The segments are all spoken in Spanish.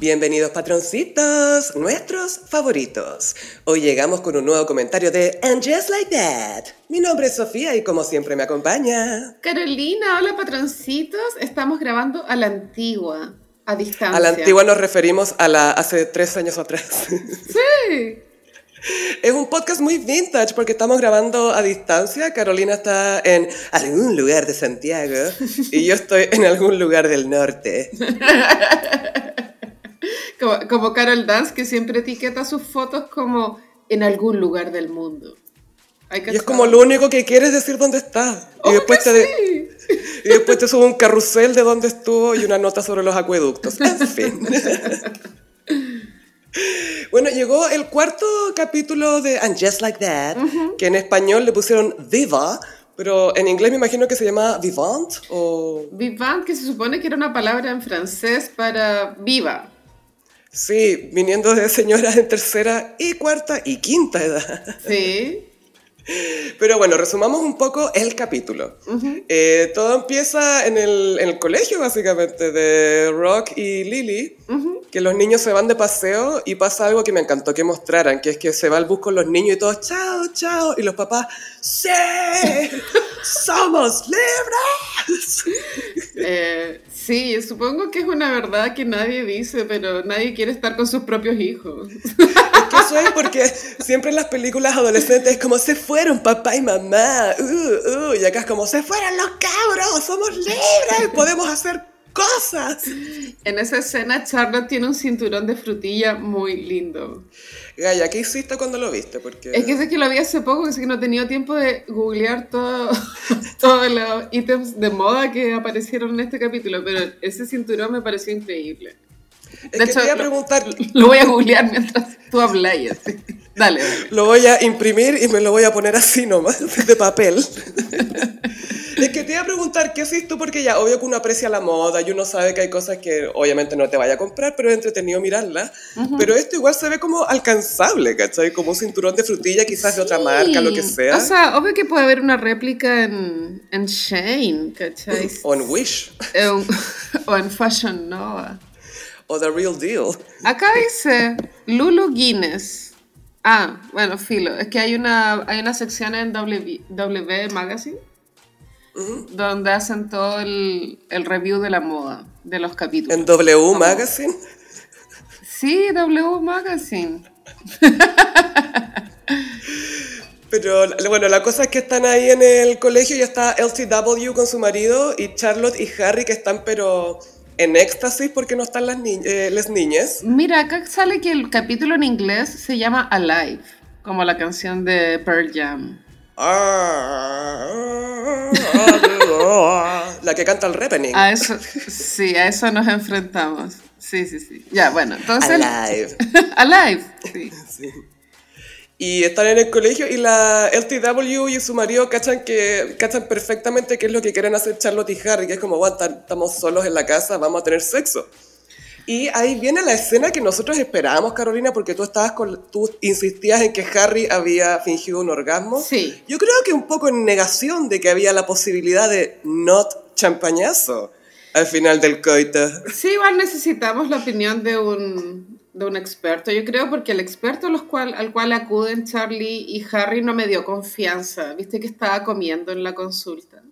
Bienvenidos patroncitos, nuestros favoritos. Hoy llegamos con un nuevo comentario de And Just Like That. Mi nombre es Sofía y como siempre me acompaña. Carolina, hola patroncitos. Estamos grabando a la antigua, a distancia. A la antigua nos referimos a la hace tres años atrás. Sí. Es un podcast muy vintage porque estamos grabando a distancia. Carolina está en algún lugar de Santiago y yo estoy en algún lugar del norte. Como, como Carol Dance, que siempre etiqueta sus fotos como en algún lugar del mundo. Hay que Y es como lo único que quieres decir dónde estás. Y ¡Oh, después te, sí! y después te sube un carrusel de dónde estuvo y una nota sobre los acueductos. En fin. Bueno, llegó el cuarto capítulo de And Just Like That, que en español le pusieron Viva, pero en inglés me imagino que se llama Vivant o... Vivant, que se supone que era una palabra en francés para viva. Sí, viniendo de señoras en tercera y cuarta y quinta edad. Sí. Pero bueno, resumamos un poco el capítulo. Eh, todo empieza en el, en el colegio, básicamente, de Rock y Lily, que los niños se van de paseo y pasa algo que me encantó que mostraran, que es que se va al bus con los niños y todos, chao, chao, y los papás, ¡sí! ¡Somos libres! Eh, sí, supongo que es una verdad que nadie dice, pero nadie quiere estar con sus propios hijos. Es que eso es porque siempre en las películas adolescentes es como se fueron papá y mamá, uh, uh, y acá es como se fueron los cabros, somos libres, podemos hacer cosas. En esa escena, Charlotte tiene un cinturón de frutilla muy lindo. Gaya, ¿qué hiciste cuando lo viste? Porque Es que sé que lo vi hace poco, así que no he tenido tiempo de googlear todo, todos los ítems de moda que aparecieron en este capítulo, pero ese cinturón me pareció increíble. es de que hecho, te a lo- preguntar, Lo voy a googlear mientras tú. Dale, dale. lo voy a imprimir y me lo voy a poner así nomás, de papel. Te iba a preguntar, ¿qué haces tú? Porque ya, obvio que uno aprecia la moda y uno sabe que hay cosas que obviamente no te vaya a comprar, pero es entretenido mirarlas. Pero esto igual se ve como alcanzable, ¿cachai? Como un cinturón de frutilla, quizás de otra marca, lo que Sí. sea. O sea, obvio que puede haber una réplica en, en Shane, ¿cachai? o en Wish, En- o en Fashion Nova. o The Real Deal. Acá dice Lulu Guinness. Ah, bueno, filo. Es que hay una, hay una sección en W, w Magazine donde hacen todo el, el review de la moda, de los capítulos. En W Magazine. Sí, W Magazine. Pero bueno, la cosa es que están ahí en el colegio y está LTW con su marido y Charlotte y Harry que están pero en éxtasis porque no están las, ni- eh, las niñas. Mira, acá sale que el capítulo en inglés se llama Alive, como la canción de Pearl Jam. La que canta el Repening. A eso, sí, a eso nos enfrentamos. Sí, sí, sí. Ya, bueno, entonces... Alive. Alive, sí. Y están en el colegio y la LTW y su marido cachan, que, cachan perfectamente qué es lo que quieren hacer Charlotte y Harry, que es como, "Bueno, estamos solos en la casa, vamos a tener sexo. Y ahí viene la escena que nosotros esperábamos, Carolina, porque tú estabas con, tú insistías en que Harry había fingido un orgasmo. Sí. Yo creo que un poco en negación de que había la posibilidad de not champañazo al final del coito. Sí, igual necesitamos la opinión de un, de un experto, yo creo, porque el experto los cual, al cual acuden Charlie y Harry no me dio confianza. Viste que estaba comiendo en la consulta.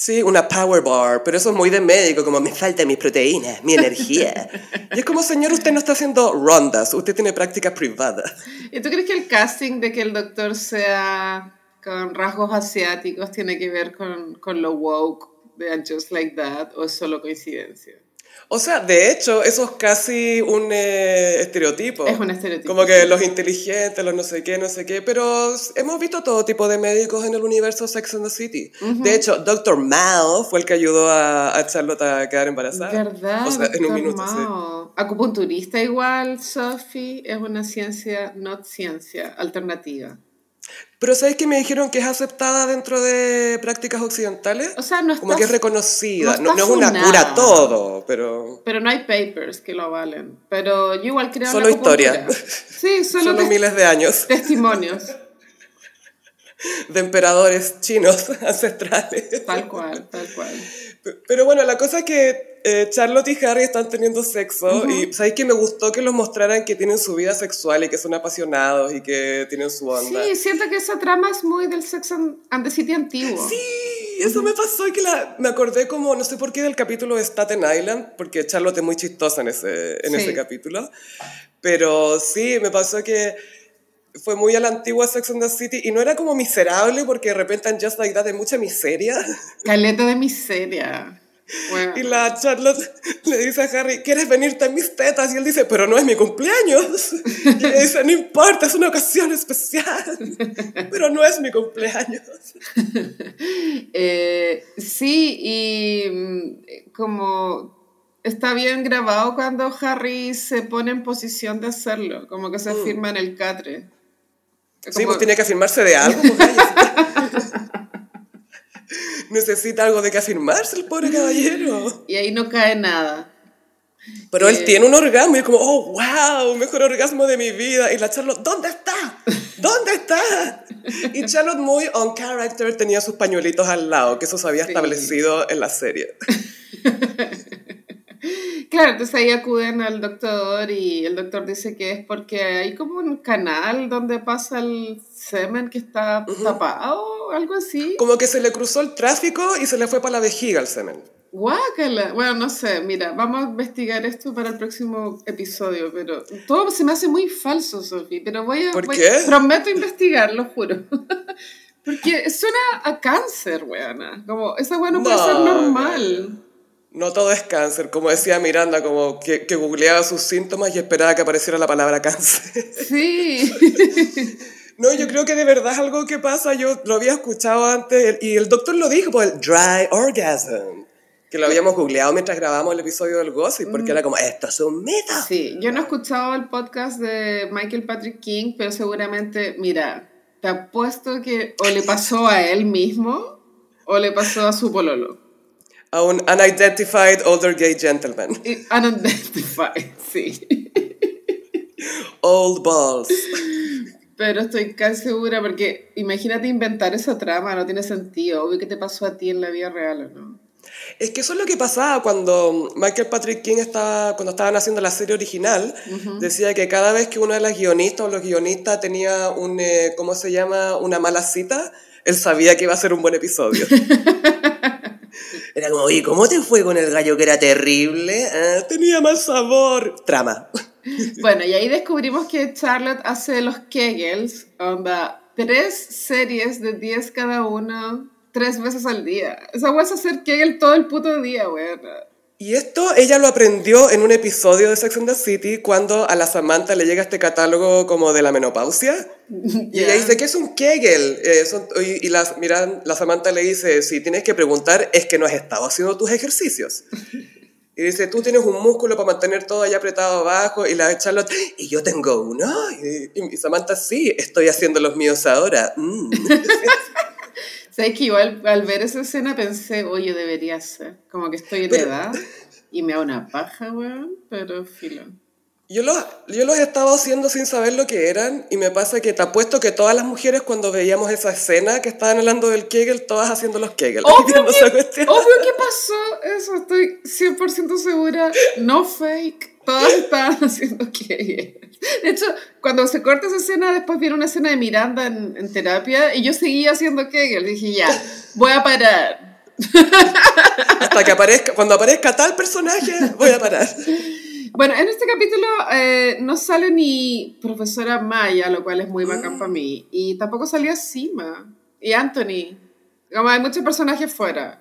Sí, una power bar, pero eso es muy de médico, como me faltan mis proteínas, mi energía. y es como, señor, usted no está haciendo rondas, usted tiene prácticas privadas. ¿Y tú crees que el casting de que el doctor sea con rasgos asiáticos tiene que ver con, con lo woke de Just Like That o es solo coincidencia? O sea, de hecho, eso es casi un eh, estereotipo. Es un estereotipo, Como que sí. los inteligentes, los no sé qué, no sé qué, pero hemos visto todo tipo de médicos en el universo Sex and the City. De hecho, Dr. Mao fue el que ayudó a, a Charlotte a quedar embarazada. ¿Verdad? O sea, en un Dr. minuto, sí. Mao? Acupunturista igual, Sophie, es una ciencia, no ciencia, alternativa. Pero ¿sabes que me dijeron que es aceptada dentro de prácticas occidentales? O sea, no Como está- que es reconocida. no No, está no es una cura todo, pero Pero no hay papers que lo avalen. Pero yo igual creo Solo historia. Sí, solo, solo miles de años testimonios. de emperadores chinos ancestrales. Tal cual, tal cual. Pero bueno, la cosa es que eh, Charlotte y Harry están teniendo sexo y sabéis que me gustó que los mostraran que tienen su vida sexual y que son apasionados y que tienen su onda. Sí, siento que esa trama es muy del Sex and, the City antiguo. Sí, eso me pasó y que la, me acordé como, no sé por qué, del capítulo de Staten Island, porque Charlotte es muy chistosa en ese, en Sí. ese capítulo. Pero sí, me pasó que fue muy a la antigua Sex and the City y no era como miserable porque de repente en Just Like That hay mucha miseria. Caleta de miseria. Bueno. Y la Charlotte le dice a Harry, ¿quieres venirte en mis tetas? Y él dice, pero no es mi cumpleaños. Y ella dice, no importa, es una ocasión especial. Pero no es mi cumpleaños. Eh, sí, y mm, como está bien grabado cuando Harry se pone en posición de hacerlo, como que se firma en el catre. Sí, Como- pues tiene que afirmarse de algo. Necesita algo de que afirmarse el pobre caballero. Y ahí no cae nada. Pero Eh. él tiene un orgasmo y es como, oh, wow, mejor orgasmo de mi vida. Y la Charlotte, ¿dónde está? ¿Dónde está? Y Charlotte muy on character tenía sus pañuelitos al lado, que eso se había Sí. establecido en la serie. Claro, entonces ahí acuden al doctor y el doctor dice que es porque hay como un canal donde pasa el semen que está tapado, algo así. Como que se le cruzó el tráfico y se le fue para la vejiga el semen. Guácala. Bueno, no sé, mira, vamos a investigar esto para el próximo episodio, pero todo se me hace muy falso, Sofi, pero voy a... ¿Por voy- qué? Prometo investigar, lo juro. Porque suena a cáncer, weona. Como, esa weá no puede No, ser normal. No todo es cáncer, como decía Miranda, como que, que googleaba sus síntomas y esperaba que apareciera la palabra cáncer. Sí. No, yo creo que de verdad es algo que pasa, yo lo había escuchado antes y el doctor lo dijo, pues el dry orgasm, que lo habíamos googleado mientras grabamos el episodio del Gossip, porque era como, esto es un mito. Sí, yo no he escuchado el podcast de Michael Patrick King, pero seguramente, mira, te apuesto que o le pasó a él mismo o le pasó a su pololo. A un unidentified older gay gentleman. Y Unidentified, sí. Old balls. Pero estoy casi segura porque imagínate inventar esa trama, no tiene sentido. Obvio que te pasó a ti en la vida real, ¿o no? Es que eso es lo que pasaba cuando Michael Patrick King estaba, cuando estaban haciendo la serie original, decía que cada vez que uno de las guionistas o los guionistas tenía un, eh, ¿cómo se llama? Una mala cita, él sabía que iba a ser un buen episodio. Era como, oye, ¿cómo te fue con el gallo que era terrible? Ah, tenía mal sabor. Trama. Bueno, y ahí descubrimos que Charlotte hace los Kegels, onda, tres series de 10 cada una, tres veces al día. Esa wea es hacer Kegel todo el puto día, weón. Y esto ella lo aprendió en un episodio de Sex and the City cuando a la Samantha le llega este catálogo como de la menopausia. Y ella dice, ¿qué es un Kegel? Eh, son- y y la, mira, la Samantha le dice, si tienes que preguntar, es que no has estado haciendo tus ejercicios. Y dice, tú tienes un músculo para mantener todo ahí apretado abajo. Y la de Charlotte, y yo tengo uno. Y, y Samantha, sí, estoy haciendo los míos ahora. Mm. ¿Sabes que igual al ver esa escena pensé, oye, debería ser. Como que estoy en edad y me da una paja, weón, pero filo. Yo los, yo los estaba haciendo sin saber lo que eran y me pasa que te apuesto que todas las mujeres cuando veíamos esa escena que estaban hablando del Kegel, todas haciendo los Kegel. Obvio que pasó eso, estoy 100% segura. No fake. Todas estaban haciendo Kegel. De hecho, cuando se corta esa escena, después viene una escena de Miranda en, en terapia y yo seguía haciendo Kegel. Dije, ya, voy a parar. Hasta que aparezca, cuando aparezca tal personaje, voy a parar. Bueno, en este capítulo eh, no sale ni profesora Maya, lo cual es muy bacán para mí. Y tampoco salía Sima y Anthony. Como hay muchos personajes fuera.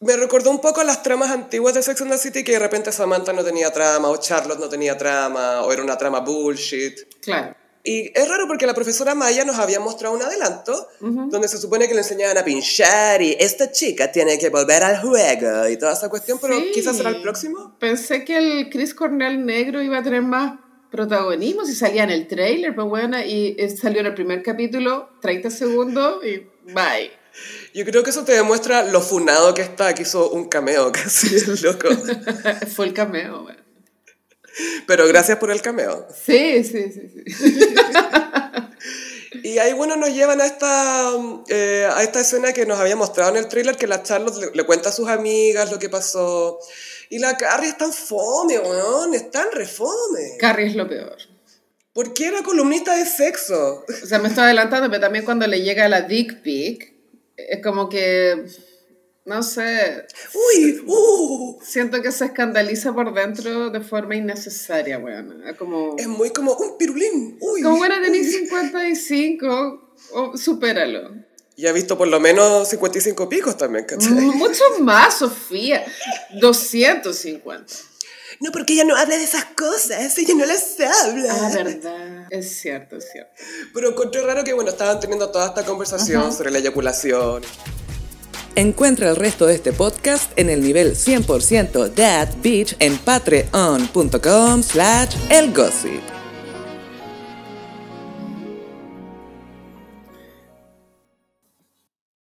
Me recordó un poco a las tramas antiguas de Sex and the City que de repente Samantha no tenía trama o Charlotte no tenía trama o era una trama bullshit. Claro. Y es raro porque la profesora Maya nos había mostrado un adelanto donde se supone que le enseñaban a pinchar y esta chica tiene que volver al juego y toda esa cuestión, pero Sí. quizás será el próximo. Pensé que el Chris Cornell negro iba a tener más protagonismo si salía en el trailer, pero bueno, y eh, salió en el primer capítulo, 30 segundos y bye. Yo creo que eso te demuestra lo funado que está, que hizo un cameo casi el loco. Fue el cameo, bueno. Pero gracias por el cameo. Sí, sí, sí, sí. Y ahí, bueno, nos llevan a esta, eh, a esta escena que nos había mostrado en el trailer, que la Charlotte le, le cuenta a sus amigas lo que pasó. Y la Carrie es tan fome, weón, es tan refome. Carrie es lo peor. ¿Por qué era columnista de sexo? O sea, me estoy adelantando, pero también cuando le llega la dick pic, es como que, no sé, Uy, uh, siento que se escandaliza por dentro de forma innecesaria, weón. Como, es muy como un pirulín. Uy. como bueno, tenés 55, o supéralo. Y ha visto por lo menos 55 picos también, ¿cachai? Mucho más, Sofía. 250. No, porque ella no habla de esas cosas, ella no las habla. Ah, verdad. Es cierto, es cierto. Pero encontré raro que, bueno, estaban teniendo toda esta conversación sobre la eyaculación. Encuentra el resto de este podcast en el nivel 100% That Bitch en patreon.com slash elgossip.